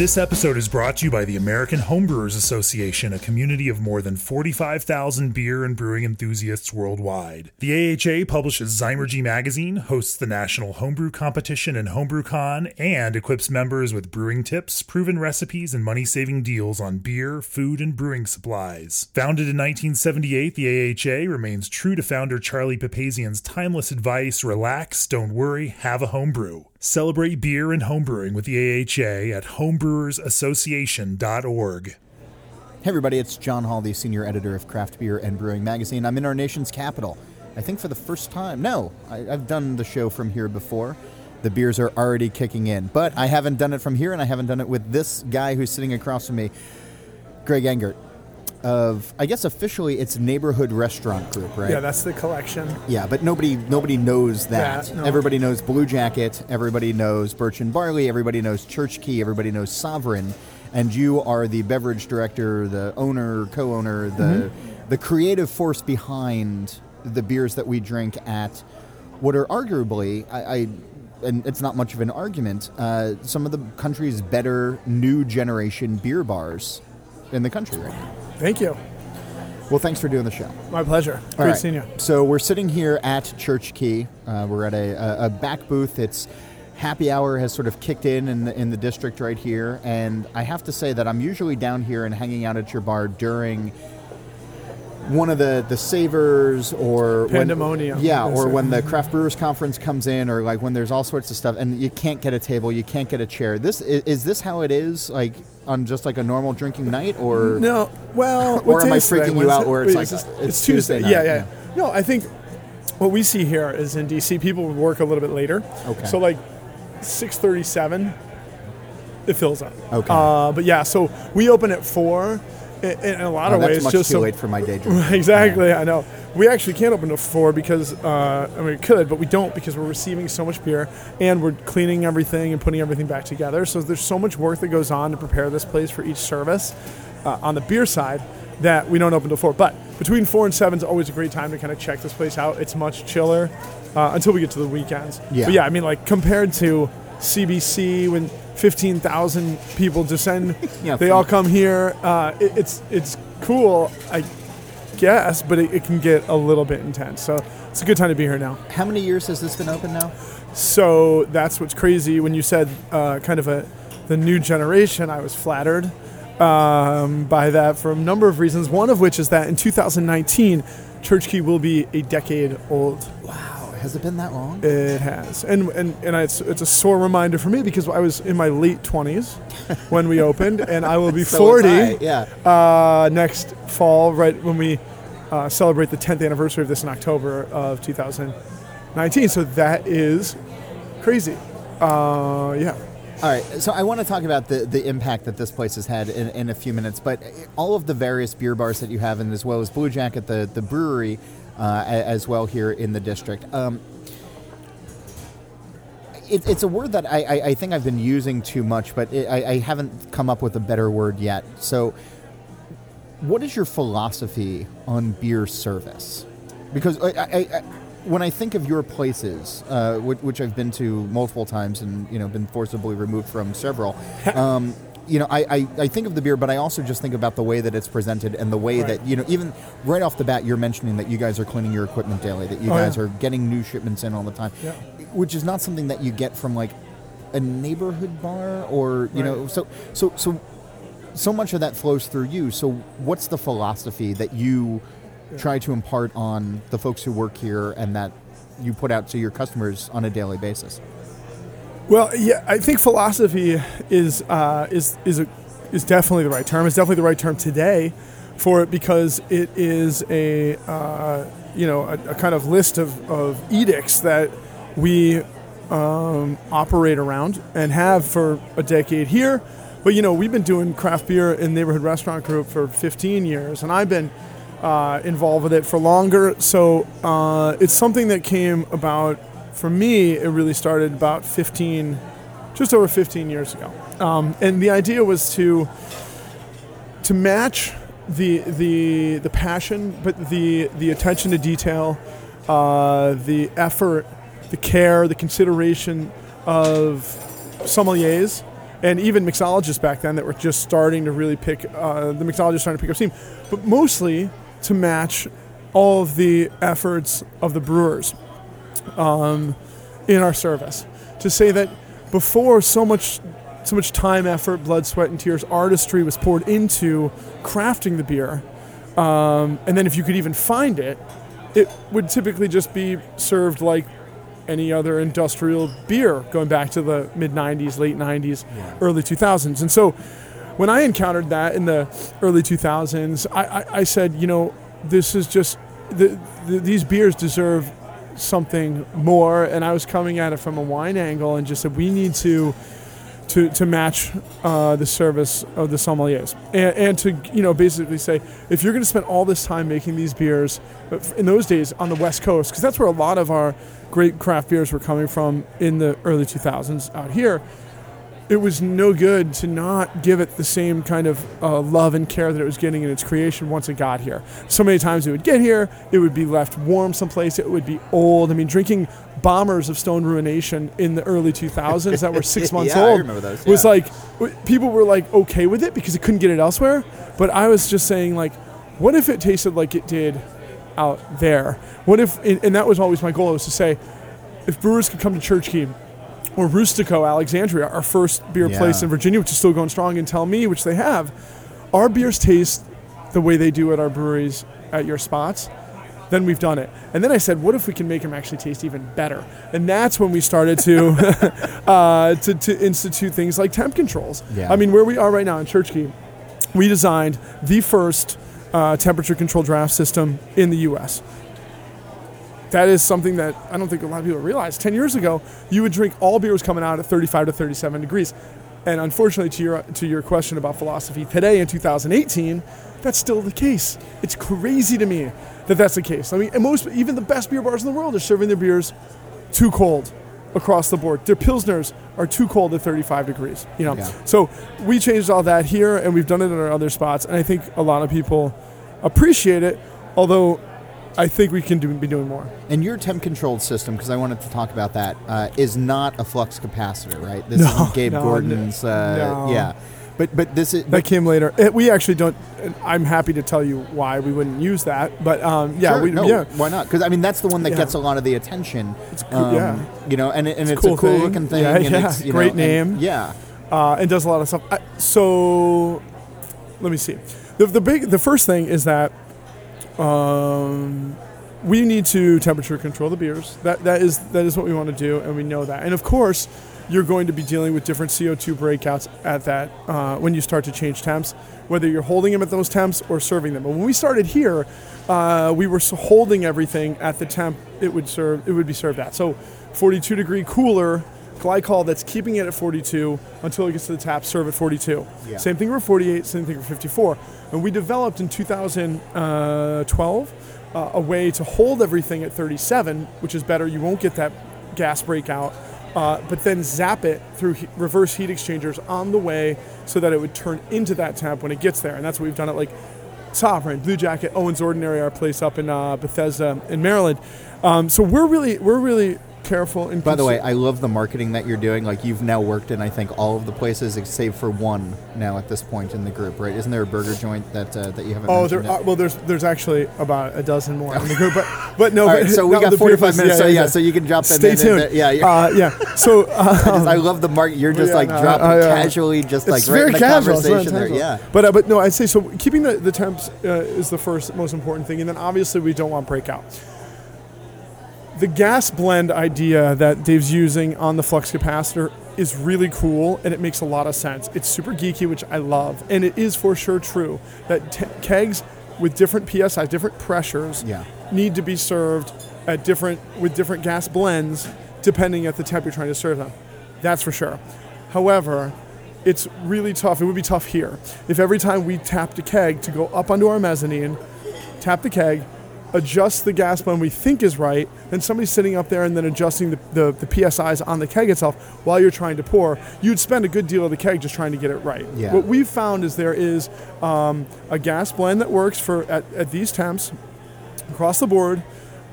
This episode is brought to you by the American Homebrewers Association, a community of more than 45,000 beer and brewing enthusiasts worldwide. The AHA publishes Zymurgy magazine, hosts the National Homebrew Competition and HomebrewCon, and equips members with brewing tips, proven recipes, and money saving deals on beer, food, and brewing supplies. Founded in 1978, the AHA remains true to founder Charlie Papazian's timeless advice relax, don't worry, have a homebrew. Celebrate beer and homebrewing with the AHA at homebrewersassociation.org. Hey everybody, it's John Holl, the senior editor of Craft Beer and Brewing Magazine. I'm in our nation's capital. I think for the first time. No, I, have done the show from here before. The beers are already kicking in, but I haven't done it from here, and I haven't done it with this guy who's sitting across from me, Greg Engert of I guess officially it's neighborhood restaurant group, right? Yeah, that's the collection. Yeah, but nobody nobody knows that. That, no. Everybody knows Blue Jacket, everybody knows Birch and Barley, everybody knows Church Key, everybody knows Sovereign, and you are the beverage director, the owner, co-owner, the Mm-hmm. the creative force behind the beers that we drink at what are arguably I, I and it's not much of an argument. Uh, some of the country's better new generation beer bars in the country right now. Thank you. Well, thanks for doing the show. My pleasure. All Great right. seeing you. So we're sitting here at Church Key. Uh, we're at a, a, a back booth. It's happy hour has sort of kicked in in the, in the district right here, and I have to say that I'm usually down here and hanging out at your bar during one of the the savers or when- Pandemonium. yeah, or when the craft brewers conference comes in, or like when there's all sorts of stuff, and you can't get a table, you can't get a chair. This is, is this how it is, like on just like a normal drinking night, or No, well, Or am I freaking you out where it's like, it's, it's Tuesday? Tuesday yeah, yeah, yeah. No, I think what we see here is in DC, people work a little bit later. Okay. So like six thirty-seven, it fills up. Okay. Uh, but yeah, so we open at four. In, a lot Oh, of that's ways, much just too so late for my day drink. exactly. I know. We actually can't open to four because uh, I mean we could, but we don't because we're receiving so much beer and we're cleaning everything and putting everything back together. So there's so much work that goes on to prepare this place for each service uh, on the beer side that we don't open till four. But between four and seven is always a great time to kind of check this place out. It's much chiller uh, until we get to the weekends. Yeah. But yeah, I mean like compared to CBC when 15,000 people descend, Yeah, they all come here. Uh, it, it's it's cool, I guess, but it, it can get a little bit intense. So it's a good time to be here now. How many years has this been open now? So that's what's crazy. When you said uh, kind of a the new generation, I was flattered um, by that for a number of reasons. One of which is that in 2019, Church Key will be a decade old. Wow, has it been that long? It has, and and, and it's it's a sore reminder for me because I was in my late 20s when we opened, and I will be So 40 Yeah. uh, next fall, right when we uh, celebrate the 10th anniversary of this in October of 2019. So that is crazy. Uh, yeah. All right. So I want to talk about the, the impact that this place has had in, in a few minutes, but all of the various beer bars that you have, and as well as Blue Jacket, the the brewery, uh, as well here in the district. Um, it, it's a word that I, I, I think I've been using too much, but it, I, I haven't come up with a better word yet. So, what is your philosophy on beer service? Because I, I, I, when I think of your places, uh, which, which I've been to multiple times and you know been forcibly removed from several, um, you know, I, I, I think of the beer, but I also just think about the way that it's presented and the way Right. that you know, even right off the bat, you're mentioning that you guys are cleaning your equipment daily, that you Oh, guys yeah. are getting new shipments in all the time, Yeah. which is not something that you get from like a neighborhood bar or you know, so so so so much of that flows through you. So, what's the philosophy that you try to impart on the folks who work here and that you put out to your customers on a daily basis? Well, yeah, I think philosophy is uh, is is a, is definitely the right term. It's definitely the right term today for it because it is a uh, you know a, a kind of list of, of edicts that we um, operate around and have for a decade here. But you know we've been doing craft beer in neighborhood restaurant group for 15 years, and I've been uh, involved with it for longer. So uh, it's something that came about for me. It really started about 15, just over 15 years ago, um, and the idea was to to match the the the passion, but the the attention to detail, uh, the effort, the care, the consideration of sommeliers and even mixologists back then that were just starting to really pick uh, the mixologists starting to pick up steam, but mostly to match all of the efforts of the brewers um, in our service. To say that before so much so much time, effort, blood, sweat, and tears, artistry was poured into crafting the beer. Um, and then if you could even find it, it would typically just be served like any other industrial beer going back to the mid 90s, late 90s, yeah. early 2000s. And so when I encountered that in the early 2000s, I, I, I said, you know, this is just, the, the, these beers deserve something more. And I was coming at it from a wine angle and just said, we need to to, to match uh, the service of the sommeliers and, and to you know basically say if you're going to spend all this time making these beers in those days on the west coast because that's where a lot of our great craft beers were coming from in the early 2000s out here it was no good to not give it the same kind of uh, love and care that it was getting in its creation once it got here. So many times it would get here, it would be left warm someplace, it would be old. I mean, drinking bombers of Stone Ruination in the early 2000s that were six months yeah, old those, yeah. was like, people were like okay with it because it couldn't get it elsewhere. But I was just saying, like, what if it tasted like it did out there? What if, and that was always my goal, was to say, if brewers could come to Church Key or Rustico, Alexandria, our first beer yeah. place in Virginia, which is still going strong, and tell me, which they have, our beers taste the way they do at our breweries at your spots, then we've done it. And then I said, what if we can make them actually taste even better? And that's when we started to uh, to, to, institute things like temp controls. Yeah. I mean, where we are right now in Church Key, we designed the first uh, temperature control draft system in the U.S that is something that I don't think a lot of people realize. 10 years ago, you would drink all beers coming out at 35 to 37 degrees. And unfortunately, to your, to your question about philosophy, today in 2018, that's still the case. It's crazy to me that that's the case. I mean, and most, even the best beer bars in the world are serving their beers too cold across the board. Their pilsners are too cold at 35 degrees. You know, yeah. so we changed all that here, and we've done it in our other spots, and I think a lot of people appreciate it. Although I think we can do, be doing more. And your temp controlled system, because I wanted to talk about that, uh, is not a flux capacitor, right? This no, is Gabe no, Gordon's. Uh, no. Yeah, but but this is that came later. It, we actually don't. I'm happy to tell you why we wouldn't use that, but um, yeah, sure, we, no, yeah, why not? Because I mean that's the one that yeah. gets a lot of the attention. It's cool, um, yeah, you know, and, and it's, it's, cool a cool thing. looking thing. Yeah, and yeah. It's, great know, name. And, yeah, uh, and does a lot of stuff. I, so let me see. The, the big the first thing is that. Um, we need to temperature control the beers. That that is that is what we want to do, and we know that. And of course, you're going to be dealing with different CO2 breakouts at that uh, when you start to change temps, whether you're holding them at those temps or serving them. But when we started here, uh, we were holding everything at the temp it would serve it would be served at. So, 42 degree cooler glycol that's keeping it at 42 until it gets to the tap, serve at 42. Yeah. Same thing for 48, same thing for 54. And we developed in 2012 uh, a way to hold everything at 37, which is better. You won't get that gas breakout, uh, but then zap it through he- reverse heat exchangers on the way so that it would turn into that temp when it gets there. And that's what we've done at like Sovereign, Blue Jacket, Owens Ordinary, our place up in uh, Bethesda in Maryland. Um, so we're really we're really careful. And By the way, I love the marketing that you're doing. Like you've now worked in, I think, all of the places save for one now at this point in the group, right? Isn't there a burger joint that uh, that you haven't? Oh, there are, well, there's there's actually about a dozen more in the group, but but no. Right, so we no, got the 45 beer- minutes. so yeah, yeah, so you can drop them Stay in. tuned. And, yeah, yeah. uh, yeah. So uh, I love the market. You're just yeah, like no, dropping uh, casually, just like right very in the casual. It's conversation there. Yeah. But uh, but no, I'd say so. Keeping the, the temps uh, is the first most important thing, and then obviously we don't want breakout. The gas blend idea that Gabe's using on the flux capacitor is really cool, and it makes a lot of sense. It's super geeky, which I love, and it is for sure true that t- kegs with different psi, different pressures, Yeah. need to be served at different with different gas blends depending at the temp you're trying to serve them. That's for sure. However, it's really tough. It would be tough here if every time we tapped a keg to go up onto our mezzanine, tap the keg, adjust the gas blend we think is right, then somebody's sitting up there and then adjusting the, the, the PSIs on the keg itself while you're trying to pour, you'd spend a good deal of the keg just trying to get it right. Yeah. What we've found is there is um, a gas blend that works for at, at these temps across the board,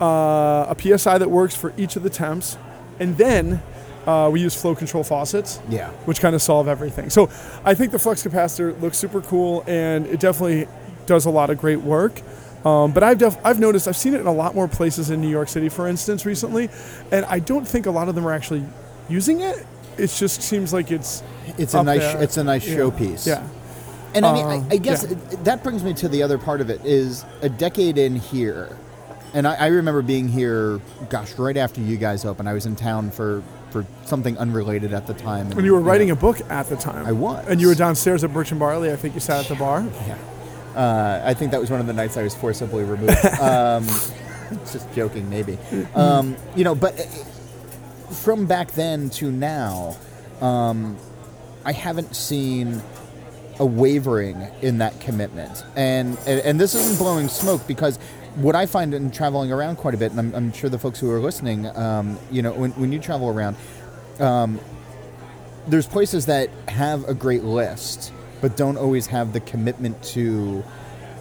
uh, a PSI that works for each of the temps, and then uh, we use flow control faucets Yeah. which kind of solve everything. So I think the flux capacitor looks super cool and it definitely does a lot of great work. Um, but I've def- I've noticed I've seen it in a lot more places in New York City, for instance, recently, and I don't think a lot of them are actually using it. It just seems like it's It's a nice. there. It's a nice Yeah. showpiece. yeah. And I mean, Um, I, I guess yeah. it- that brings me to the other part of it is a decade in here, and I, I remember being here, gosh, right after you guys opened. I was in town for for something unrelated at the time. When you were writing a book at the time, I was. and you were downstairs at Birch and Barley. I think you sat at the bar. Yeah. Uh, I think that was one of the nights I was forcibly removed. um, just joking, maybe. Um, you know, but uh, from back then to now, um, I haven't seen a wavering in that commitment. And, and and this isn't blowing smoke because what I find in traveling around quite a bit, and I'm, I'm sure the folks who are listening, um, you know, when, when you travel around, um, there's places that have a great list, but don't always have the commitment to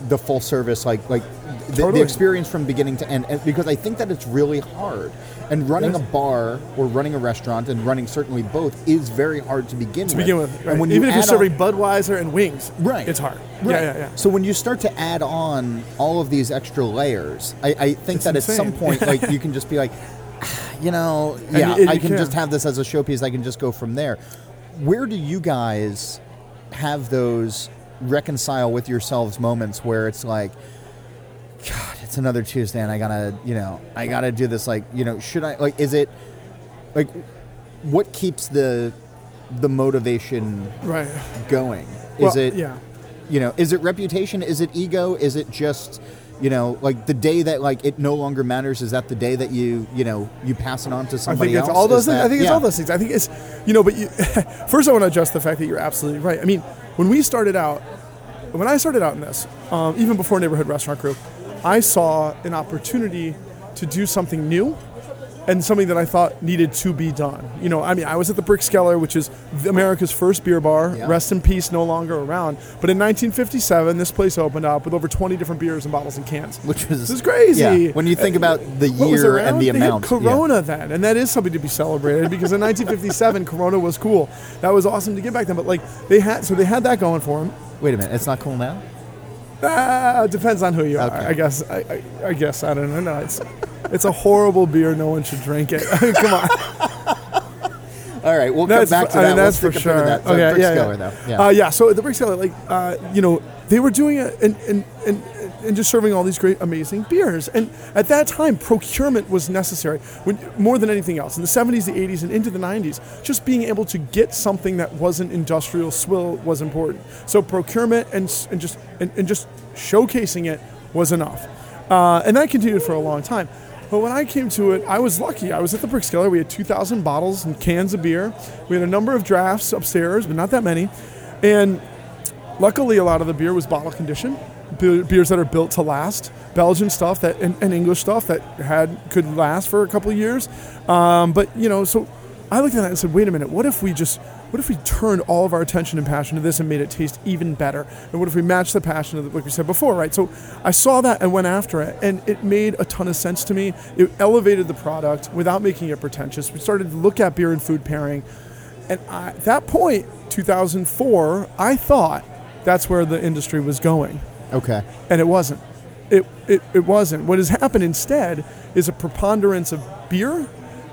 the full service, like like the, the experience from beginning to end. And because I think that it's really hard, and running a bar or running a restaurant and running certainly both is very hard to begin To with. begin with, And right. when you even if you're serving on- Budweiser and wings, Right. it's hard. Right. Yeah, yeah, yeah. So when you start to add on all of these extra layers, I, I think It's that at some point, like you can just be like, "Ah, you know, yeah, you- and I can can. just have this as a showpiece. I can just go from there. Where do you guys have those reconcile with yourselves moments where it's like, God, it's another Tuesday, and I gotta, you know, I gotta do this. Like, you know, should I? Like, is it like what keeps the the motivation Right. going? Well, Is it Yeah. you know is it reputation is it ego is it just you know like the day that like it no longer matters is that the day that you you know you pass it on to I somebody think it's else all those things. that- I think it's yeah. all those things. I think it's, you know, but you, first I want to address the fact that you're absolutely right. I mean, when we started out, when I started out in this, um, even before Neighborhood Restaurant Group, I saw an opportunity to do something new and something that I thought needed to be done. You know, I mean, I was at the Brick Brickskeller, which is America's first beer bar. Yeah. Rest in peace, no longer around. But in 1957, this place opened up with over 20 different beers and bottles and cans. which was This is crazy. yeah when you think about the year and the They amount yeah. Corona then, and that is something to be celebrated because in 1957, Corona was cool. That was awesome to get back then. But like they had, so they had that going for them. wait a minute it's not cool now It depends on who you are. I guess. I, I, I guess I don't know. No, it's it's a horrible beer. No one should drink it. Come on. all right we'll That's come back to I that mean, that's we'll for stick a pin in sure. that. So okay, yeah, yeah. though yeah Uh, yeah. So the Brickskeller, like, uh, you know, they were doing it and, and, and, and just serving all these great, amazing beers. And at that time, procurement was necessary when, more than anything else. In the 70s, the 80s, and into the 90s, just being able to get something that wasn't industrial swill was important. So procurement and, and just and, and just showcasing it was enough. Uh, and that continued for a long time. But when I came to it, I was lucky. I was at the Brickskeller. We had 2,000 bottles and cans of beer. We had a number of drafts upstairs, but not that many. And luckily, a lot of the beer was bottle conditioned. Be- beers that are built to last, Belgian stuff that and, and English stuff that had could last for a couple years. Um, but you know, so I looked at that and said, wait a minute, what if we just what if we turned all of our attention and passion to this and made it taste even better? And what if we matched the passion of the, like we said before, right? So I saw that and went after it, and it made a ton of sense to me. It elevated the product without making it pretentious. We started to look at beer and food pairing, and at that point, 2004, I thought that's where the industry was going okay and it wasn't. It, it, it wasn't. What has happened instead is a preponderance of beer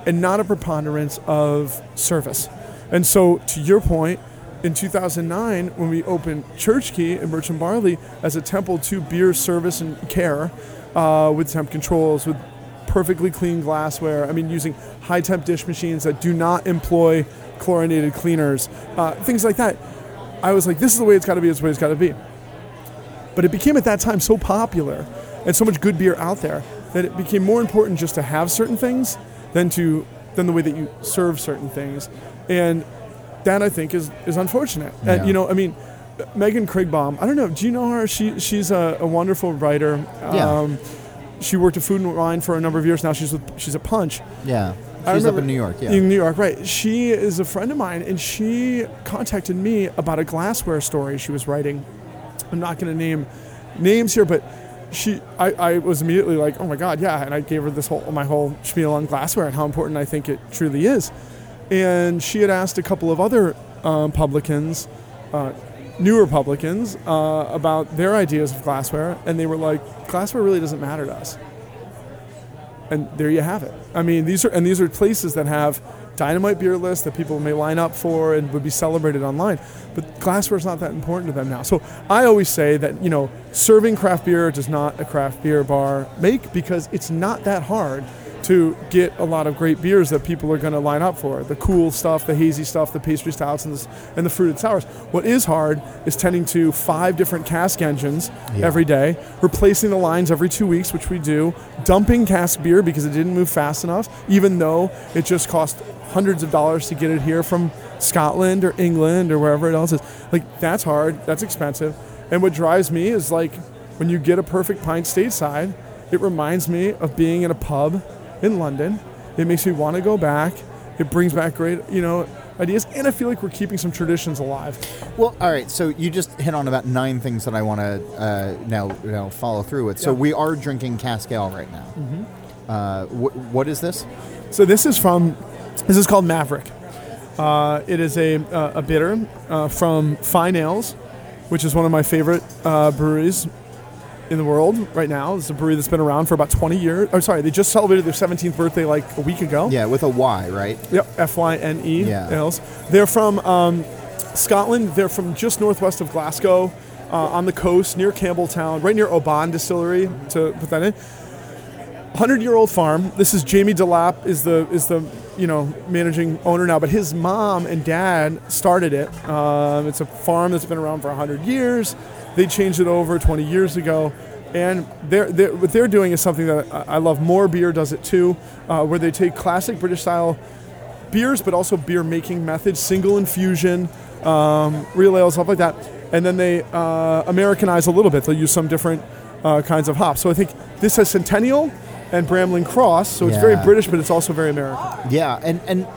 and not a preponderance of service. And so, to your point, in 2009, when we opened Church Key in Birch and Barley as a temple to beer service and care uh, with temp controls, with perfectly clean glassware, I mean, using high temp dish machines that do not employ chlorinated cleaners, uh, things like that. I was like, this is the way it's got to be, it's the way it's got to be. But it became at that time so popular and so much good beer out there that it became more important just to have certain things than to than the way that you serve certain things. And that I think is is unfortunate. Yeah. And you know, I mean, Megan Krigbaum. I don't know. Do you know her? She she's a, a wonderful writer. Yeah. Um, she worked at Food and Wine for a number of years. Now she's with she's at Punch. Yeah. She's up in New York. Yeah. In New York, right. She is a friend of mine, and she contacted me about a glassware story she was writing. I'm not going to name names here, but she, I, I was immediately like, oh my god, yeah, and I gave her this whole my whole spiel on glassware and how important I think it truly is. And she had asked a couple of other um, publicans, uh, new Republicans, uh, about their ideas of glassware, and they were like, glassware really doesn't matter to us and there you have it. I mean, these are and these are places that have dynamite beer list that people may line up for and would be celebrated online. But glassware is not that important to them now. So I always say that you know, serving craft beer does not a craft beer bar make because it's not that hard to get a lot of great beers that people are going to line up for. The cool stuff, the hazy stuff, the pastry stouts, and the, and the fruited sours. What is hard is tending to five different cask engines Yeah. every day, replacing the lines every two weeks, which we do, dumping cask beer because it didn't move fast enough, even though it just cost hundreds of dollars to get it here from Scotland or England or wherever it else is. Like, that's hard, that's expensive. And what drives me is like when you get a perfect pint stateside, it reminds me of being in a pub in London. It makes me want to go back. It brings back great, you know, ideas, and I feel like we're keeping some traditions alive. Well, all right. So you just hit on about nine things that I want to uh, now now follow through with. So Yeah. we are drinking cask ale right now. Mm-hmm. Uh, wh- what is this? So this is from, this is called Maverick. Uh, it is a, uh, a bitter uh, from Fyne Ales, which is one of my favorite uh, breweries in the world right now. It's a brewery that's been around for about 20 years. Oh, sorry, they just celebrated their 17th birthday like a week ago. Yeah, with a Y, right? Yep, F Y N E Yeah. Ales. They're from um, Scotland. They're from just northwest of Glasgow, uh, on the coast near Campbeltown, right near Oban Distillery. To put that in, hundred-year-old farm. This is Jamie Delap is the is the you know managing owner now, but his mom and dad started it. Um, it's a farm that's been around for hundred years. They changed it over 20 years ago. And they're, they're, what they're doing is something that I I love. Moor Beer does it too, uh, where they take classic British style beers, but also beer making methods, single infusion, um, real ale, stuff like that. And then they uh, Americanize a little bit. They'll use some different uh, kinds of hops. So I think this has Centennial and Bramling Cross. So it's very British, but it's also very American. Yeah, and and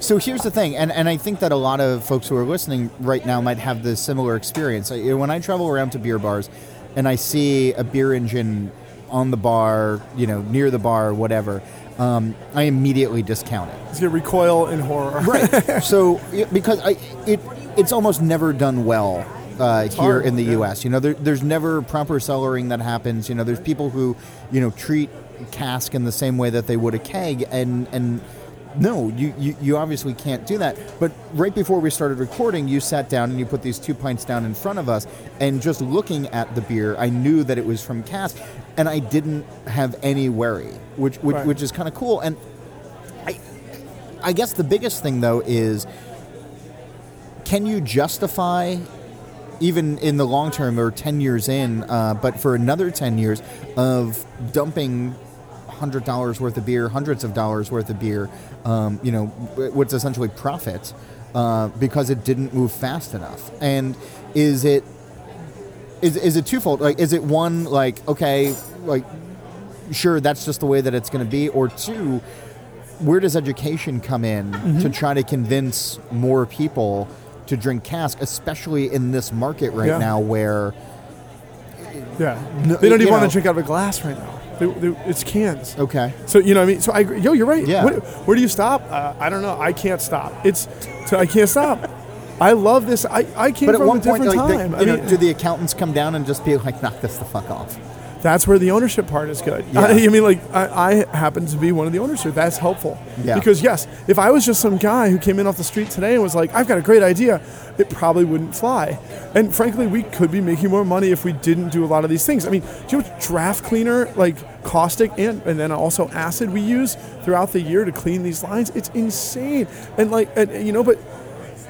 so here's the thing, and, and I think that a lot of folks who are listening right now might have the similar experience. When I travel around to beer bars, and I see a beer engine on the bar, you know, near the bar, whatever, um, I immediately discount it. It's gonna recoil in horror. Right. so because I, it it's almost never done well uh, here in the yeah. U.S. You know, there, there's never proper cellaring that happens. You know, there's people who you know treat cask in the same way that they would a keg, and and no, you, you you obviously can't do that. But right before we started recording, you sat down and you put these two pints down in front of us, and just looking at the beer, I knew that it was from cask, and I didn't have any worry, which which, Right. which is kind of cool. And I I guess the biggest thing though is can you justify even in the long term or 10 years in uh, but for another 10 years of dumping $100 worth of beer hundreds of dollars worth of beer um, you know what's essentially profit uh, because it didn't move fast enough and is it is, is it twofold like is it one like okay like sure that's just the way that it's going to be or two where does education come in to try to convince more people to drink cask especially in this market right Yeah. now where Yeah. No, they don't even want to drink out of a glass right now. They, they, it's cans. okay So you know, what I mean, so I. Yo, you're right. Yeah. What, where do you stop? Uh, I don't know. I can't stop. It's so I can't stop. I love this. I, I came but at from one a point different like, time. you I know, mean, do the accountants come down and just be like knock this the fuck off that's where the ownership part is good. Yeah. I, mean, like I, I happen to be one of the owners here. That's helpful. Yeah. Because yes, if I was just some guy who came in off the street today and was like, I've got a great idea, it probably wouldn't fly. And frankly, we could be making more money if we didn't do a lot of these things. I mean, do you know what draft cleaner, like caustic and and then also acid we use throughout the year to clean these lines? It's insane. And like, and, you know, but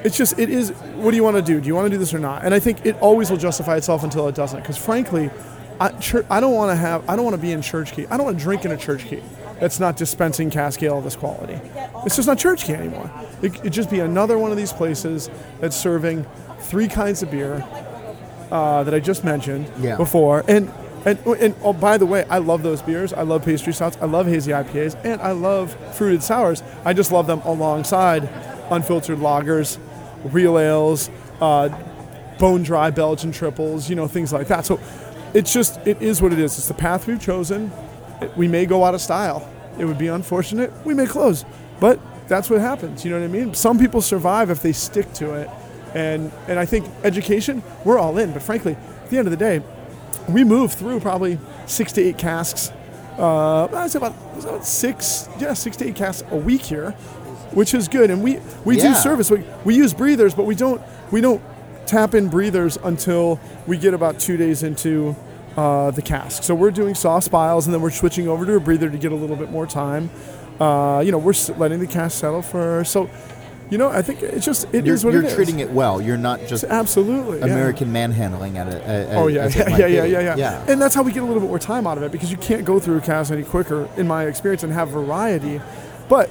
it's just it is what do you want to do do you want to do this or not and i think it always will justify itself until it doesn't because frankly I, chur- I don't want to have i don't want to be in church key i don't want to drink in a church key that's not dispensing cask ale of this quality it's just not church key anymore it, it'd just be another one of these places that's serving three kinds of beer uh, that I just mentioned Yeah. before, and. And, and oh, by the way, I love those beers. I love pastry stouts. I love hazy IPAs, and I love fruited sours. I just love them alongside unfiltered lagers, real ales, uh, bone dry Belgian triples, you know, things like that. So it's just, it is what it is. It's the path we've chosen. We may go out of style. It would be unfortunate. We may close, but that's what happens. You know what I mean? Some people survive if they stick to it. And, and I think education, we're all in. But frankly, at the end of the day, we move through probably six to eight casks. Uh, I say about, about six, yeah, six to eight casks a week here, which is good. And we, we do service. We, we use breathers, but we don't we don't tap in breathers until we get about two days into uh, the cask. So we're doing soft spiles, and then we're switching over to a breather to get a little bit more time. Uh, you know, we're letting the cask settle for so. You know, I think it's just it You're, is what you're it is. treating it well. You're not just absolutely yeah. American manhandling at it. Oh yeah, yeah, yeah, yeah, yeah, yeah, yeah. And that's how we get a little bit more time out of it because you can't go through a cast any quicker, in my experience, and have variety. But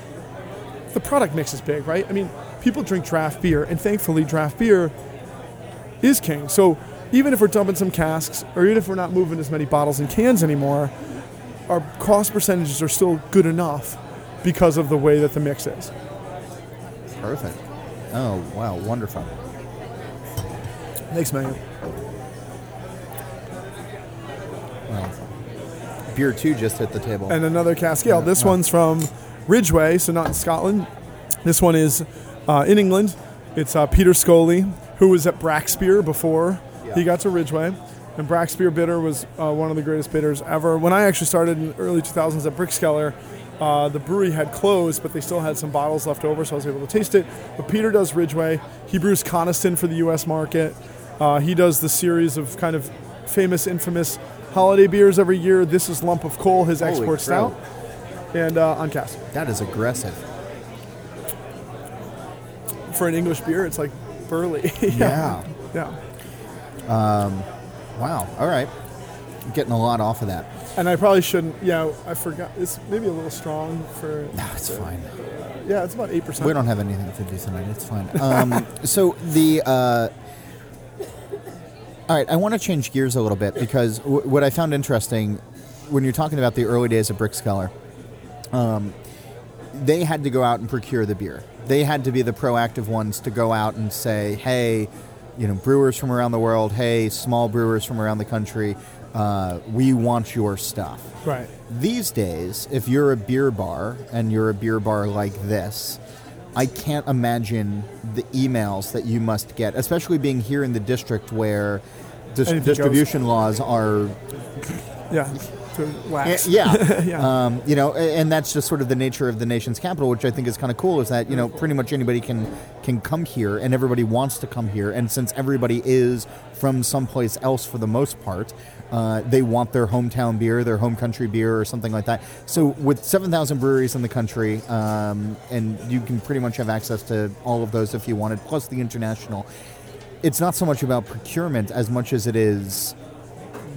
the product mix is big, right? I mean, people drink draft beer, and thankfully, draft beer is king. So even if we're dumping some casks, or even if we're not moving as many bottles and cans anymore, our cost percentages are still good enough because of the way that the mix is. Perfect. Oh wow, wonderful. Thanks, man. Well, beer two just hit the table. and another cask ale. This one's from Ridgeway, so not in Scotland. This one is uh, in England. It's uh, Peter Scholey, who was at Brakspear before he got to Ridgeway. And Brakspear Bitter was uh, one of the greatest bitters ever. When I actually started in the early 2000s at Brickskeller, uh, the brewery had closed, but they still had some bottles left over, so I was able to taste it. But Peter does Ridgeway. He brews Coniston for the U.S. market. Uh, he does the series of kind of famous, infamous holiday beers every year. This is Lump of Coal, his Holy export stout, and uh, on cask. that is aggressive. For an English beer, it's like burly. Yeah. yeah. Wow. All right. Getting a lot off of that. And I probably shouldn't. Yeah, I forgot. It's maybe a little strong for. No, it's fine. Yeah, it's about eight percent. We don't have anything to do tonight. It's fine. Um, so the. Uh, all right, I want to change gears a little bit because w- what I found interesting when you're talking about the early days of Brickskeller, um, they had to go out and procure the beer. They had to be the proactive ones to go out and say, "Hey, you know, brewers from around the world. Hey, small brewers from around the country, uh, we want your stuff." Right. These days, if you're a beer bar and you're a beer bar like this, I can't imagine the emails that you must get, especially being here in the district where dis- Anything goes. distribution laws are Yeah. To wax. yeah. Yeah. Um, you know, and that's just sort of the nature of the nation's capital, which I think is kind of cool. Is that you know pretty much anybody can can come here, and everybody wants to come here, and since everybody is from someplace else for the most part, uh, they want their hometown beer, their home country beer, or something like that. So with seven thousand breweries in the country, um, and you can pretty much have access to all of those if you wanted, plus the international. It's not so much about procurement as much as it is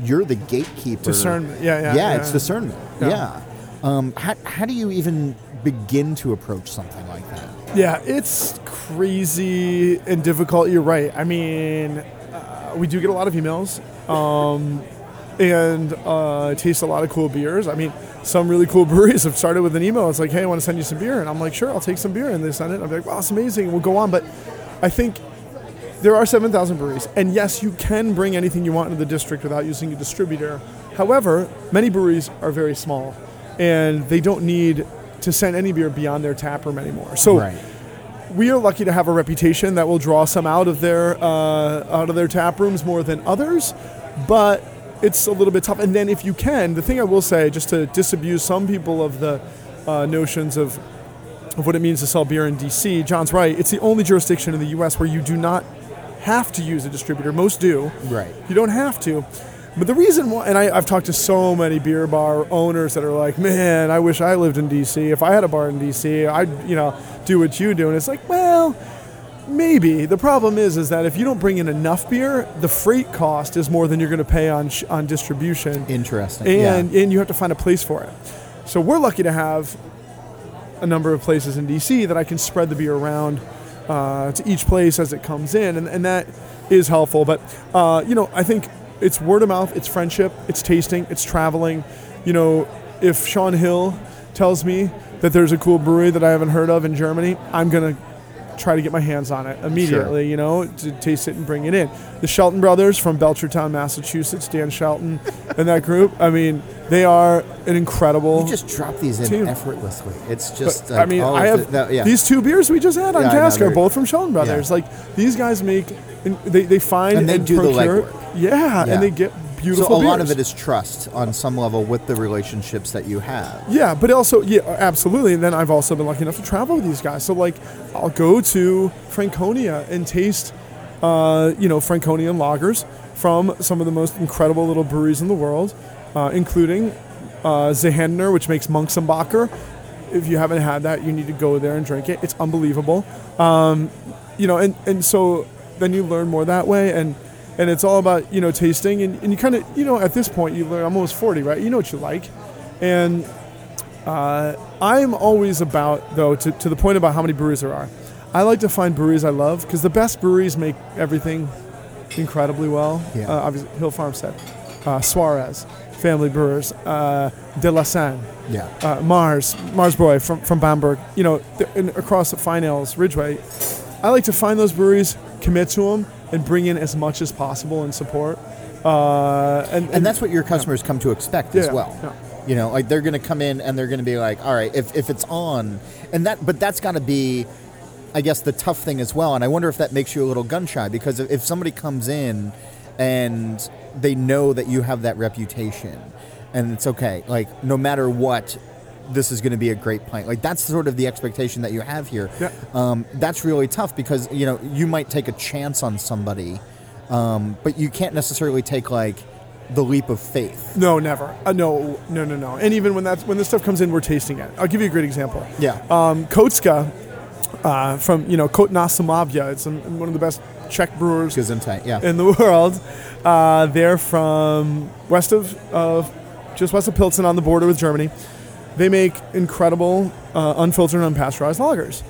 you're the gatekeeper. Discernment. Yeah, yeah. Yeah, it's discernment. Yeah. Yeah. Um, how, how do you even begin to approach something like that? Yeah, it's crazy and difficult. You're right. I mean, uh, we do get a lot of emails, um, and uh, taste a lot of cool beers. I mean, some really cool breweries have started with an email. It's like, hey, I want to send you some beer, and I'm like, sure, I'll take some beer, and they send it. I'm like, wow, it's amazing. We'll go on, but I think there are 7,000 breweries, and yes, you can bring anything you want into the district without using a distributor. However, many breweries are very small, and they don't need to send any beer beyond their tap room anymore. So Right. we are lucky to have a reputation that will draw some out of their uh, out of their tap rooms more than others, but it's a little bit tough. And then if you can, the thing I will say, just to disabuse some people of the uh, notions of of what it means to sell beer in DC, John's right. It's the only jurisdiction in the U.S. where you do not have to use a distributor. Most do. Right. You don't have to. But the reason why, and I, I've talked to so many beer bar owners that are like, man, I wish I lived in DC. If I had a bar in DC, I'd, you know, do what you do. And it's like, well, maybe. The problem is, is that if you don't bring in enough beer, the freight cost is more than you're going to pay on sh- on distribution Interesting. and yeah. and you have to find a place for it. So we're lucky to have a number of places in DC that I can spread the beer around uh, to each place as it comes in, and, and that is helpful. But uh, you know, I think it's word of mouth, it's friendship, it's tasting, it's traveling. You know, if Shaun Hill tells me that there's a cool brewery that I haven't heard of in Germany, I'm gonna try to get my hands on it immediately, you know, to taste it and bring it in. The Shelton brothers from Belchertown, Massachusetts, Dan Shelton and that group, I mean, they are an incredible. You just drop these in Team. effortlessly. It's just. But, like I mean, all I have the, that- yeah. these two beers we just had on Yeah, cask are both from Shelton Brothers. Yeah. Like these guys make, and they they find And they do the procure, legwork. Yeah, Yeah. and they get so beautiful. a lot of it is trust on some level with the relationships that you have. Yeah, but also yeah, absolutely. And then I've also been lucky enough to travel with these guys. So like, I'll go to Franconia and taste, uh, you know, Franconian lagers from some of the most incredible little breweries in the world, uh, including uh, Zehendner, which makes Mönchsambacher. If you haven't had that, you need to go there and drink it. It's unbelievable. Um, you know, and, and so then you learn more that way and and it's all about, you know, tasting and, and you kind of, you know, at this point you learn I'm almost 40, right? You know what you like. And uh, I'm always about, though, to, to the point about how many breweries there are. I like to find breweries I love because the best breweries make everything incredibly well. Yeah. Uh, obviously, Hill Farmstead, uh, Suarez, Family Brewers, uh, De La Senne, Yeah. uh, Mahrs, Mahrs Bräu from, from Bamberg, you know, th- across the Fyne Ales, Ridgeway. I like to find those breweries, commit to them, and bring in as much as possible and support. Uh, and, and that's what your customers come to expect as Yeah, well. yeah. You know, like they're going to come in and they're going to be like, all right, if, if it's on, and that, but that's got to be, I guess, the tough thing as well. And I wonder if that makes you a little gun shy because if, if somebody comes in and they know that you have that reputation and it's okay, like no matter what, this is going to be a great pint. Like that's sort of the expectation that you have here. Yeah. Um, that's really tough because you know you might take a chance on somebody, um, but you can't necessarily take like the leap of faith. No, never. Uh, no, no, no, no. And even when that's when this stuff comes in, we're tasting it. I'll give you a great example. Yeah. Um, Koutská, uh, from you know Kout na Šumavě. It's one of the best Czech brewers Gesundheit, yeah. in the world. Uh, they're from west of, of just west of Pilsen on the border with Germany. They make incredible uh, unfiltered and unpasteurized lagers.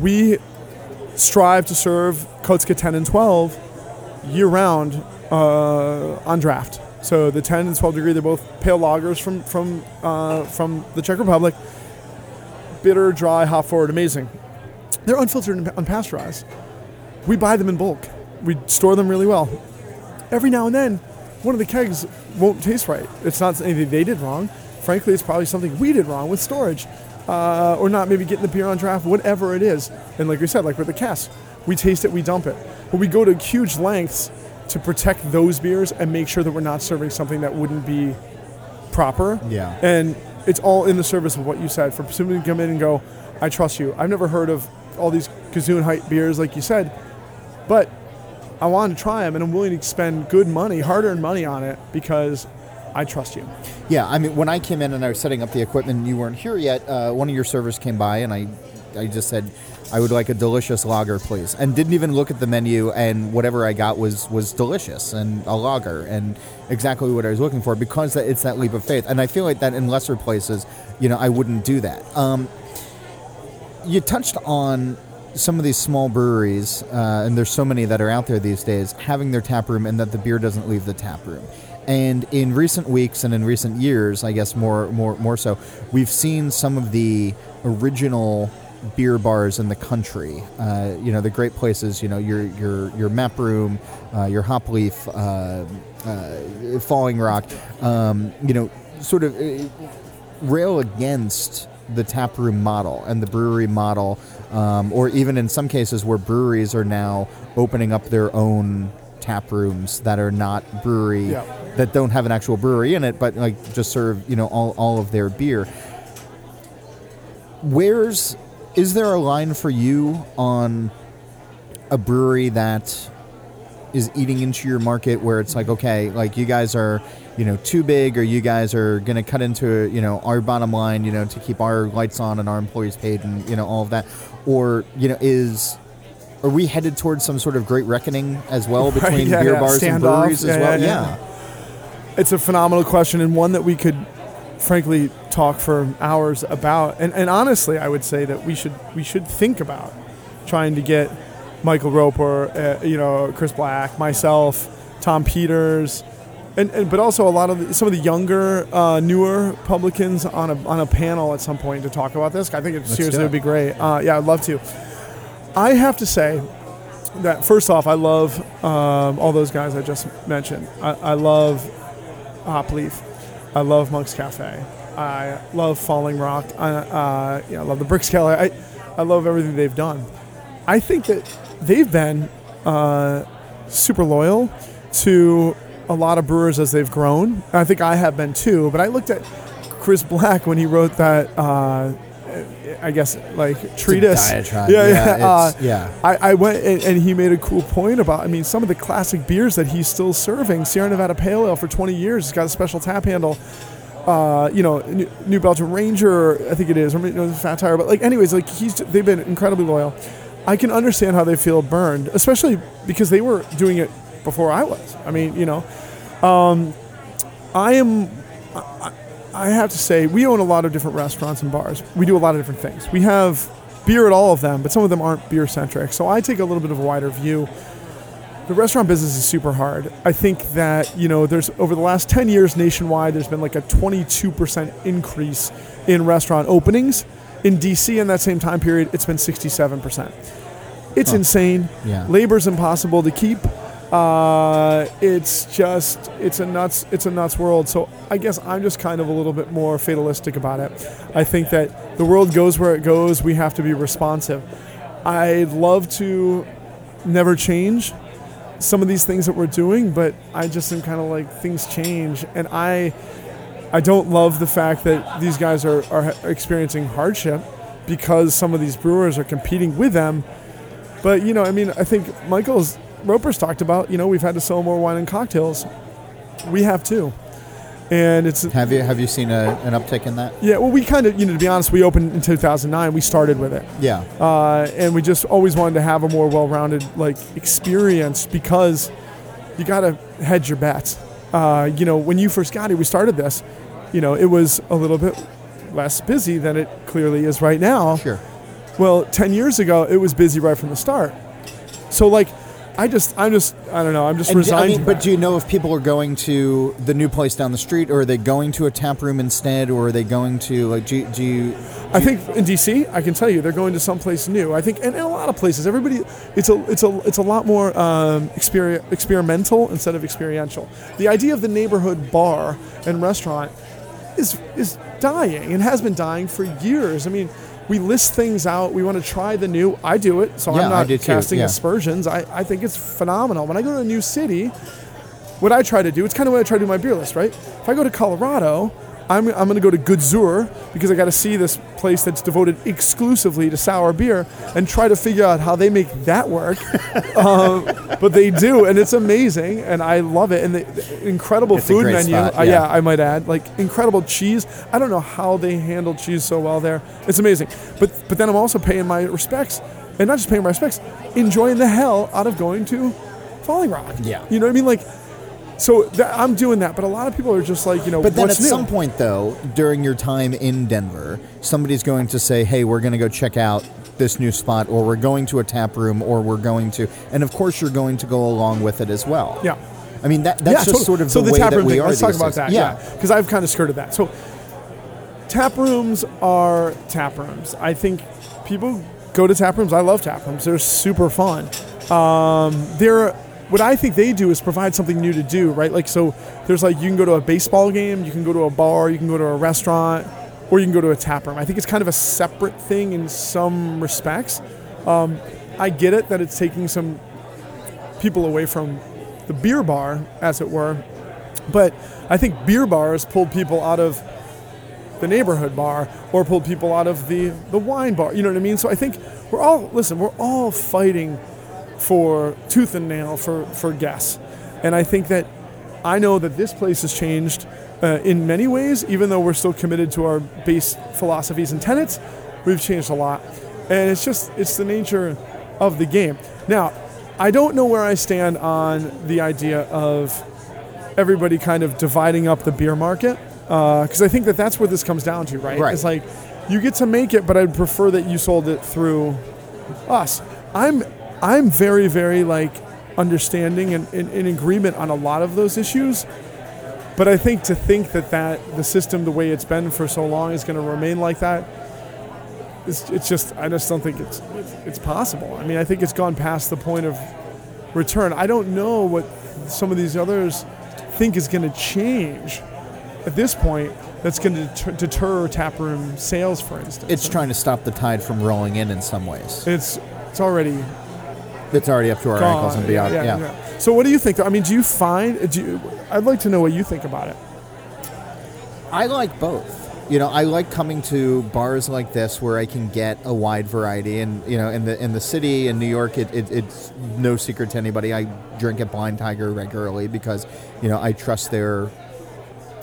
We strive to serve Koutská 10 and 12 year round uh, on draft. So the 10 and 12 degree, they're both pale lagers from from uh, from the Czech Republic. Bitter, dry, hop forward, amazing. They're unfiltered and unpasteurized. We buy them in bulk. We store them really well. Every now and then, one of the kegs won't taste right. It's not anything they did wrong. Frankly, it's probably something we did wrong with storage, uh, or not maybe getting the beer on draft, whatever it is. And like we said, like with the cask, we taste it, we dump it, but we go to huge lengths to protect those beers and make sure that we're not serving something that wouldn't be proper. Yeah. And it's all in the service of what you said. For somebody to come in and go, I trust you. I've never heard of all these Gesundheit beers like you said, but I want to try them and I'm willing to spend good money, hard earned money on it because I trust you. Yeah, I mean, when I came in and I was setting up the equipment and you weren't here yet, uh, one of your servers came by and I, I just said, I would like a delicious lager, please, and didn't even look at the menu. And whatever I got was was delicious and a lager and exactly what I was looking for because it's that leap of faith. And I feel like that in lesser places, you know, I wouldn't do that. Um, you touched on some of these small breweries, uh, and there's so many that are out there these days, having their tap room and that the beer doesn't leave the tap room. And in recent weeks and in recent years, I guess more more more so, we've seen some of the original beer bars in the country. Uh, you know, the great places. You know, your your your map room, uh, your hop leaf, uh, uh, falling rock. Um, you know, sort of uh, rail against the taproom model and the brewery model, um, or even in some cases where breweries are now opening up their own tap rooms that are not brewery Yeah. that don't have an actual brewery in it, but like just serve you know all, all of their beer. Where's is there a line for you on a brewery that is eating into your market where it's like okay like you guys are you know too big or you guys are going to cut into you know our bottom line you know to keep our lights on and our employees paid and you know all of that or you know is are we headed towards some sort of great reckoning as well Right, between yeah, beer yeah. bars and Standoff, breweries as well yeah. It's a phenomenal question and one that we could frankly talk for hours about. And, and honestly, I would say that we should we should think about trying to get Michael Roper, uh, you know, Chris Black, myself, Tom Peters, and, and but also a lot of the, some of the younger, uh, newer publicans on a on a panel at some point to talk about this. I think it seriously do it. would be great. Uh, yeah, I'd love to. I have to say that first off, I love um, all those guys I just mentioned. I, I love Hopleaf. I love Monk's Cafe. I love Falling Rock. I, uh, yeah, I love the Brickskeller. I, I love everything they've done. I think that they've been uh, super loyal to a lot of brewers as they've grown. I think I have been too. But I looked at Chris Black when he wrote that. Uh, I guess like treatise. diatribe. Yeah, Yeah, yeah. uh, yeah. I, I went and, and he made a cool point about. I mean, some of the classic beers that he's still serving. Sierra Nevada Pale Ale for 20 years. It's got a special tap handle. Uh, you know, New, New Belgium Ranger, I think it is, or maybe, no, Fat Tire. But like, anyways, like he's they've been incredibly loyal. I can understand how they feel burned, especially because they were doing it before I was. I mean, you know, um, I am. I, have to say, we own a lot of different restaurants and bars. We do a lot of different things. We have beer at all of them, but some of them aren't beer centric. So I take a little bit of a wider view. The restaurant business is super hard. I think that, you know, there's over the last 10 years nationwide, there's been like a 22% increase in restaurant openings. In DC, in that same time period, it's been 67%. It's Huh. insane. Yeah. Labor's impossible to keep. Uh, it's just it's a nuts it's a nuts world. So I guess I'm just kind of a little bit more fatalistic about it. I think that the world goes where it goes. We have to be responsive. I'd love to never change some of these things that we're doing, but I just am kind of like things change, and I I don't love the fact that these guys are, are experiencing hardship because some of these brewers are competing with them. But you know, I mean, I think Michael's Roper's talked about. You know, we've had to sell more wine and cocktails. We have too, and it's Have you have you seen a, an uptick in that? yeah. Well, we kind of you know to be honest, we opened in 2009. We started with it, Yeah. uh, and we just always wanted to have a more well-rounded like experience because you got to hedge your bets. Uh, you know, when you first got it, we started this. You know, it was a little bit less busy than it clearly is right now. Sure. Well, 10 years ago, it was busy right from the start. So, like, I just, I'm just, I don't know, I'm just And do- resigned. I mean, but do you know if people are going to the new place down the street, or are they going to a tap room instead, or are they going to like? Do, do you? I think in DC, I can tell you, they're going to someplace new. I think, and in a lot of places, everybody, it's a, it's a, it's a lot more um, exper- experimental instead of experiential. The idea of the neighborhood bar and restaurant is is dying and has been dying for years. I mean, we list things out. We want to try the new. I do it, so Yeah, I'm not casting yeah. aspersions. I, I think it's phenomenal. When I go to a new city, what I try to do, it's kind of what I try to do my beer list, right? If I go to Colorado, I'm, I'm going to go to Goed Zuur because I got to see this place that's devoted exclusively to sour beer and try to figure out how they make that work. um, but they do, and it's amazing, and I love it. And the, the incredible It's food menu. spot, uh, yeah. yeah, I might add, like incredible cheese. I don't know how they handle cheese so well there. It's amazing. But but then I'm also paying my respects, and not just paying my respects, enjoying the hell out of going to Falling Rock. Yeah. you know what I mean, like. So th- I'm doing that, but a lot of people are just like, you know, But then at new? some point, though, during your time in Denver, somebody's going to say, "Hey, we're going to go check out this new spot, or we're going to a tap room, or we're going to," and of course, you're going to go along with it as well. Yeah. I mean that that's yeah, just totally. sort of so the, the, way tap that we thing. are. Let's talk about days. that. Yeah. Yeah, because I've kind of skirted that. So tap rooms are tap rooms. I think people go to tap rooms. I love tap rooms. They're super fun. Um, they're what I think they do is provide something new to do, right? Like so, there's like you can go to a baseball game, you can go to a bar, you can go to a restaurant, or you can go to a tap room. I think it's kind of a separate thing in some respects. Um, I get it that it's taking some people away from the beer bar, as it were. But I think beer bars pulled people out of the neighborhood bar or pulled people out of the, the wine bar. You know what I mean? So I think we're all, listen, we're all fighting for tooth and nail for, for guests. And I think that I know that this place has changed uh, in many ways, even though we're still committed to our base philosophies and tenets, we've changed a lot. And it's just, it's the nature of the game. Now, I don't know where I stand on the idea of everybody kind of dividing up the beer market because I think that that's where this comes down to, right? Right. It's like you get to make it, but I'd prefer that you sold it through us. I'm I'm very very like understanding and in, agreement on a lot of those issues. But I think to think that, that the system, the way it's been for so long, is going to remain like that, it's, it's just, I just don't think it's, it's, it's possible. I mean, I think it's gone past the point of return. I don't know what some of these others think is going to change at this point that's going to deter, deter taproom sales, for instance. It's trying to stop the tide from rolling in in some ways. It's, it's already It's already up to our gone. ankles and beyond. Yeah, Yeah, yeah, yeah. So what do you think? I mean, do you find? Do you, I'd like to know what you think about it. I like both. You know, I like coming to bars like this where I can get a wide variety. And you know, in the in the city in New York, it, it, it's no secret to anybody. I drink at Blind Tiger regularly because you know I trust their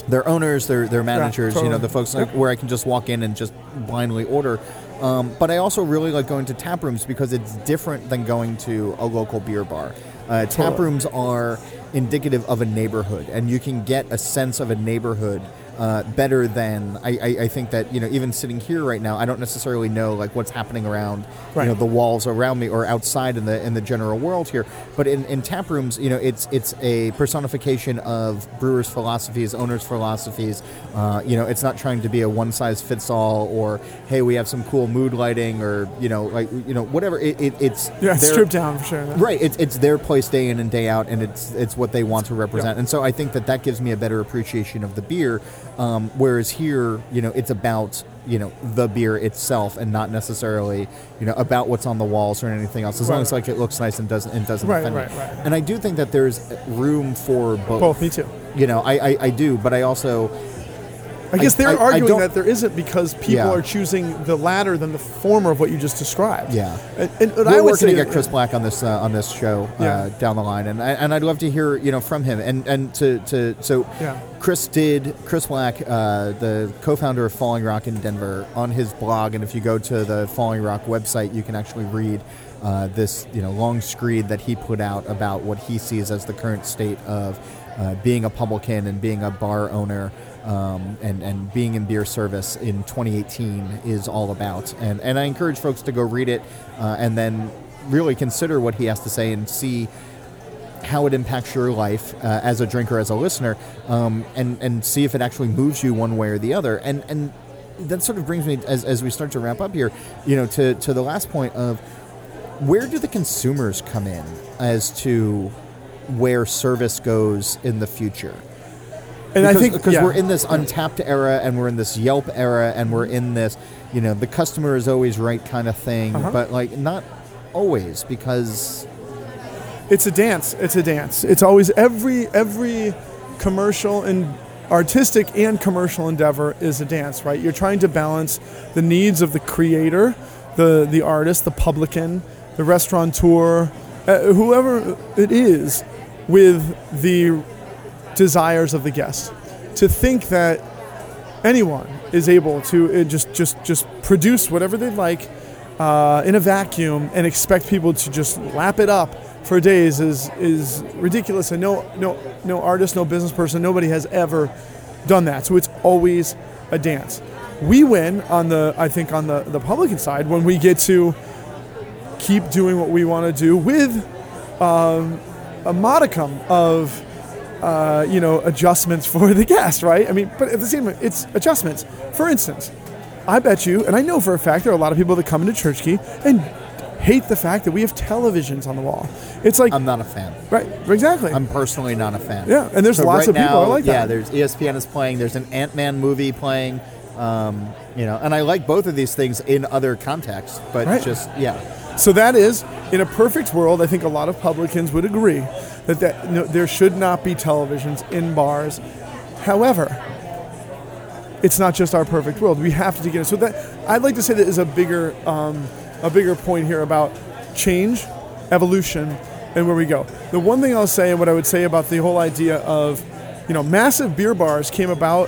their owners, their their managers. You know, the folks like, where I can just walk in and just blindly order. Um, but I also really like going to tap rooms because it's different than going to a local beer bar. Uh, tap rooms are indicative of a neighborhood, and you can get a sense of a neighborhood uh, better than I, I, I think that you know. Even sitting here right now, I don't necessarily know like what's happening around Right. you know the walls around me or outside in the in the general world here. But in, in tap rooms, you know, it's it's a personification of brewers' philosophies, owners' philosophies. Uh, you know, it's not trying to be a one size fits all or hey, we have some cool mood lighting or you know like you know whatever. It, it, it's Yeah, it's their- stripped down for sure. Right, it's, it's their place day in and day out, and it's it's what they want to represent, Yeah. and so I think that that gives me a better appreciation of the beer. Um, whereas here, you know, it's about you know the beer itself, and not necessarily you know about what's on the walls or anything else. As long as like it looks nice and doesn't and doesn't Right, offend right, me. right. And I do think that there's room for both. Both, me too. You know, I, I, I do, but I also I guess I- they're I- I arguing don't- that there isn't because people Yeah. are choosing the latter than the former of what you just described. Yeah. and, and, I would working say to get Chris Black on this uh, on this show uh, down the line, and I, and I'd love to hear you know from him and and to, to so Yeah. Chris did Chris Black, uh, the co-founder of Falling Rock in Denver, on his blog, and if you go to the Falling Rock website, you can actually read uh, this you know long screed that he put out about what he sees as the current state of uh, being a publican and being a bar owner. Um, and, and being in beer service in 2018 is all about. And, and I encourage folks to go read it uh, and then really consider what he has to say and see how it impacts your life uh, as a drinker, as a listener, um, and and see if it actually moves you one way or the other. And and that sort of brings me as, as we start to wrap up here, you know, to to the last point of where do the consumers come in as to where service goes in the future? And because, I think because yeah. we're in this Untappd era and we're in this Yelp era and we're in this, you know, the customer is always right kind of thing, Uh-huh. but like not always because It's a dance. It's a dance. It's always every every commercial and artistic and commercial endeavor is a dance, right? You're trying to balance the needs of the creator, the the artist, the publican, the restaurateur, uh, whoever it is, with the desires of the guest. To think that anyone is able to uh, just just just produce whatever they'd like uh, in a vacuum and expect people to just lap it up for days is is ridiculous. And no no no artist, no business person, nobody has ever done that. So it's always a dance. We win on the I think on the the publican side when we get to keep doing what we want to do with um, a modicum of uh, you know adjustments for the guest, right? I mean, but at the same time, it's adjustments. For instance, I bet you, and I know for a fact there are a lot of people that come into Church Key and hate the fact that we have televisions on the wall. It's like I'm not a fan. right, exactly. I'm personally not a fan. Yeah, and there's So lots right of people now, that like yeah, that. there's ESPN is playing. There's an Ant Man movie playing. Um, you know, and I like both of these things in other contexts, but Right. just yeah, So that is, in a perfect world, I think a lot of publicans would agree that, that no, there should not be televisions in bars. However, it's not just our perfect world. We have to get it. So that I'd like to say that is a bigger, um, a bigger point here about change, evolution, and where we go. The one thing I'll say, and what I would say about the whole idea of, you know, massive beer bars came about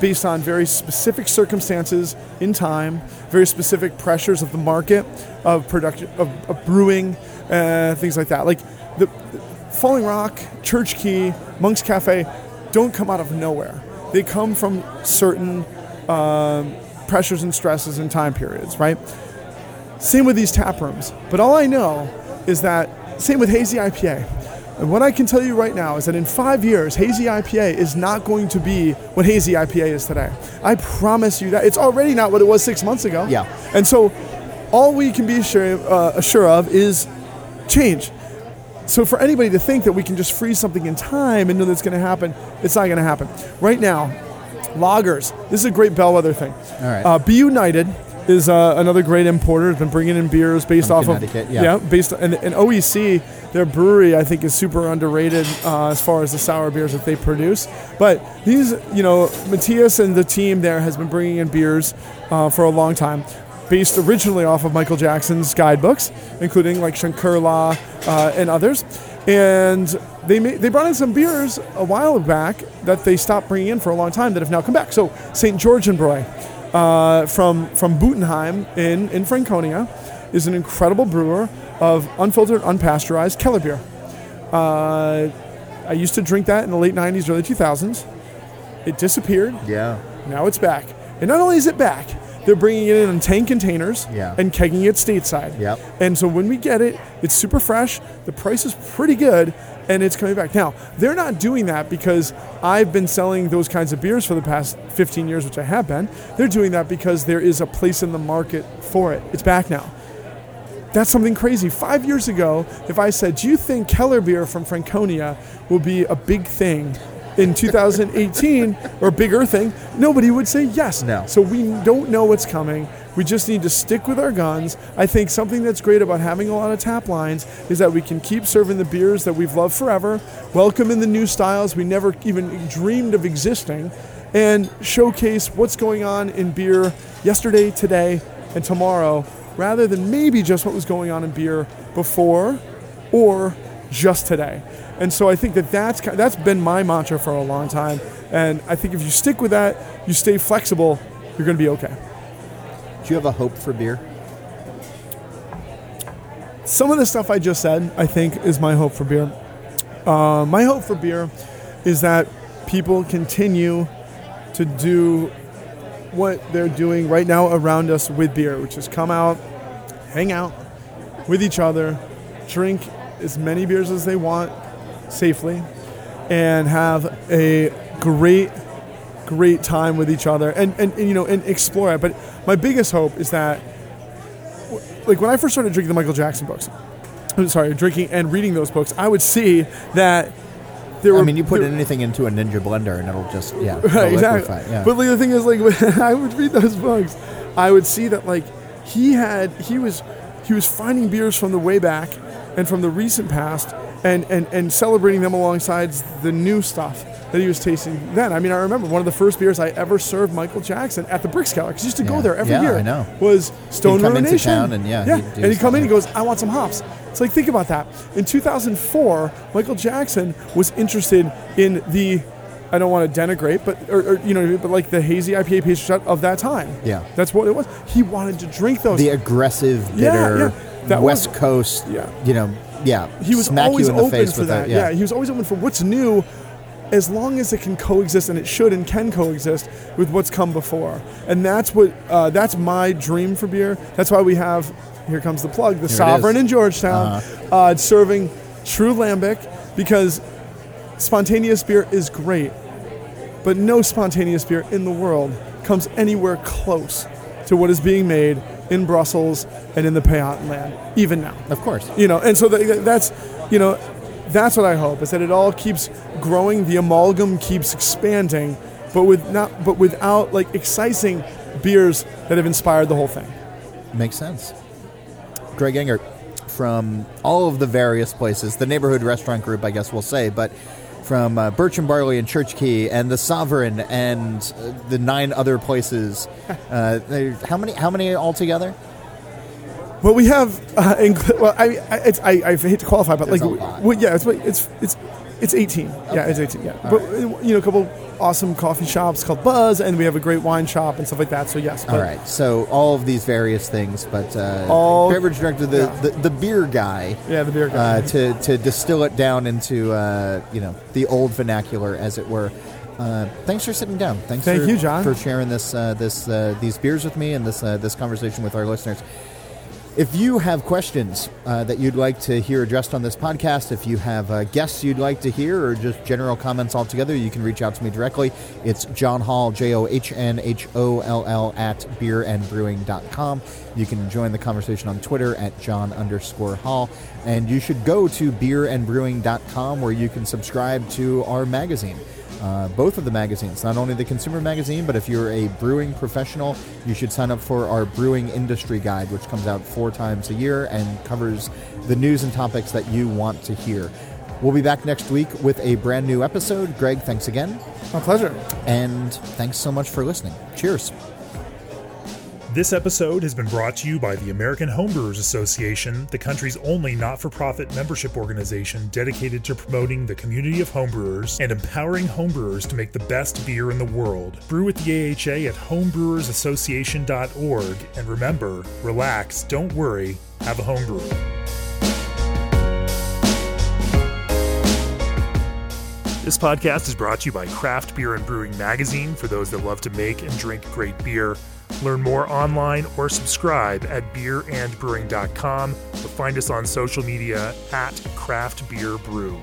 based on very specific circumstances in time, very specific pressures of the market, of production, of, of brewing, uh, things like that. Like the, Falling Rock, Church Key, Monk's Cafe, don't come out of nowhere. They come from certain um, pressures and stresses and time periods, right? Same with these tap rooms. But all I know is that same with hazy IPA. And what I can tell you right now is that in five years, hazy IPA is not going to be what hazy IPA is today. I promise you that it's already not what it was six months ago. Yeah. And so, all we can be sure, uh, sure of is change. So for anybody to think that we can just freeze something in time and know that's going to happen, it's not going to happen. Right now, lagers. This is a great bellwether thing. All right. Uh, B. United is uh, another great importer. Has been bringing in beers based From off Connecticut, of yeah. based and, and OEC. Their brewery, I think, is super underrated uh, as far as the sour beers that they produce. But these, you know, Matthias and the team there has been bringing in beers uh, for a long time based originally off of Michael Jackson's guidebooks, including like Schlenkerla uh, and others. And they ma- they brought in some beers a while back that they stopped bringing in for a long time that have now come back. So St. Georgen Bräu uh, from from Buttenheim in in Franconia is an incredible brewer of unfiltered, unpasteurized Keller beer. Uh, I used to drink that in the late '90s, early 2000s. It disappeared. Yeah. Now it's back. And not only is it back, they're bringing it in in tank containers Yeah. and kegging it stateside. Yep. And so when we get it, it's super fresh. The price is pretty good, and it's coming back. Now they're not doing that because I've been selling those kinds of beers for the past 15 years, which I have been. They're doing that because there is a place in the market for it. It's back now. That's something crazy. Five years ago, if I said, "Do you think Keller beer from Franconia will be a big thing in 2018 or a bigger thing?" Nobody would say yes. No. So we don't know what's coming. We just need to stick with our guns. I think something that's great about having a lot of tap lines is that we can keep serving the beers that we've loved forever, welcome in the new styles we never even dreamed of existing, and showcase what's going on in beer yesterday, today, and tomorrow, rather than maybe just what was going on in beer before or just today. And so I think that that's, that's been my mantra for a long time. And I think if you stick with that, you stay flexible, you're going to be okay. Do you have a hope for beer? Some of the stuff I just said, I think, is my hope for beer. Uh, my hope for beer is that people continue to do what they're doing right now around us with beer, which is come out, hang out with each other, drink as many beers as they want safely, and have a great, great time with each other and, and, and you know, and explore it. But my biggest hope is that like when I first started drinking the Michael Jackson books, I'm sorry, drinking and reading those books, I would see that there were. I mean, you put there- anything into a Ninja blender and it'll just yeah, it'll right, exactly. Yeah. But like, the thing is, like when I would read those books, I would see that like he had he was he was finding beers from the way back and from the recent past and and and celebrating them alongside the new stuff that he was tasting then. I mean, I remember one of the first beers I ever served Michael Jackson at the Brickskeller because he used to Yeah. go there every Yeah, year. I know. Was Stone He'd come into town and, yeah, yeah, he'd and he'd come in. And goes, "I want some hops." It's like think about that. In 2004, Michael Jackson was interested in the. I don't want to denigrate, but or, or, you know, but like the hazy IPA pastry shot of that time. Yeah. that's what it was. He wanted to drink those. the aggressive, Yeah, bitter, yeah. That West was- Coast, Yeah. you know, yeah, he was always you in the open for with that. Yeah. he was always open for what's new, as long as it can coexist, and it should and can coexist with what's come before. And that's what uh, that's my dream for beer. That's why we have. Here comes the plug: the it Sovereign in Georgetown, uh serving true lambic because spontaneous beer is great, but no spontaneous beer in the world comes anywhere close to what is being made in Brussels and in the Payot land, even now of course. you know and so th- that's you know that's what i hope is that it all keeps growing the amalgam keeps expanding but with not but without like excising beers that have inspired the whole thing Makes sense. Greg Engert from all of the various places, the neighborhood restaurant group, I guess we'll say, but from uh, Birch and Barley and Church Key and the Sovereign and uh, the nine other places. Uh, there- how many? How many altogether? well we have uh, well i I, it's, I I hate to qualify but There's like a lot. well, yeah it's it's it's it's 18 yeah it's 18 yeah but uh, you know a couple awesome coffee shops called buzz and we have a great wine shop and stuff like that so yes All right, so all of these various things, but uh, All- beverage director, the, yeah. the, the beer guy, yeah the beer guy uh, to to distill it down into uh, you know the old vernacular, as it were. Uh, thanks for sitting down. Thanks Thank for, you, John. for sharing this uh, this uh, these beers with me and this uh, this conversation with our listeners. If you have questions uh, that you'd like to hear addressed on this podcast, if you have uh, guests you'd like to hear, or just general comments altogether, you can reach out to me directly. It's John Holl, J O H N H O L L, at beerandbrewing.com. You can join the conversation on Twitter at John underscore Holl. And you should go to beerandbrewing.com where you can subscribe to our magazine uh, both of the magazines, not only the consumer magazine, but if you're a brewing professional, you should sign up for our brewing industry guide, which comes out four times a year and covers the news and topics that you want to hear. We'll be back next week with a brand new episode. Greg, thanks again. My pleasure. And thanks so much for listening. Cheers. This episode has been brought to you by the American Homebrewers Association, the country's only not for profit membership organization dedicated to promoting the community of homebrewers and empowering homebrewers to make the best beer in the world. Brew with the AHA at homebrewersassociation.org, and remember relax, don't worry, have a homebrew. This podcast is brought to you by Craft Beer and Brewing Magazine for those that love to make and drink great beer. Learn more online or subscribe at beerandbrewing.com or find us on social media at Craft Beer Brew.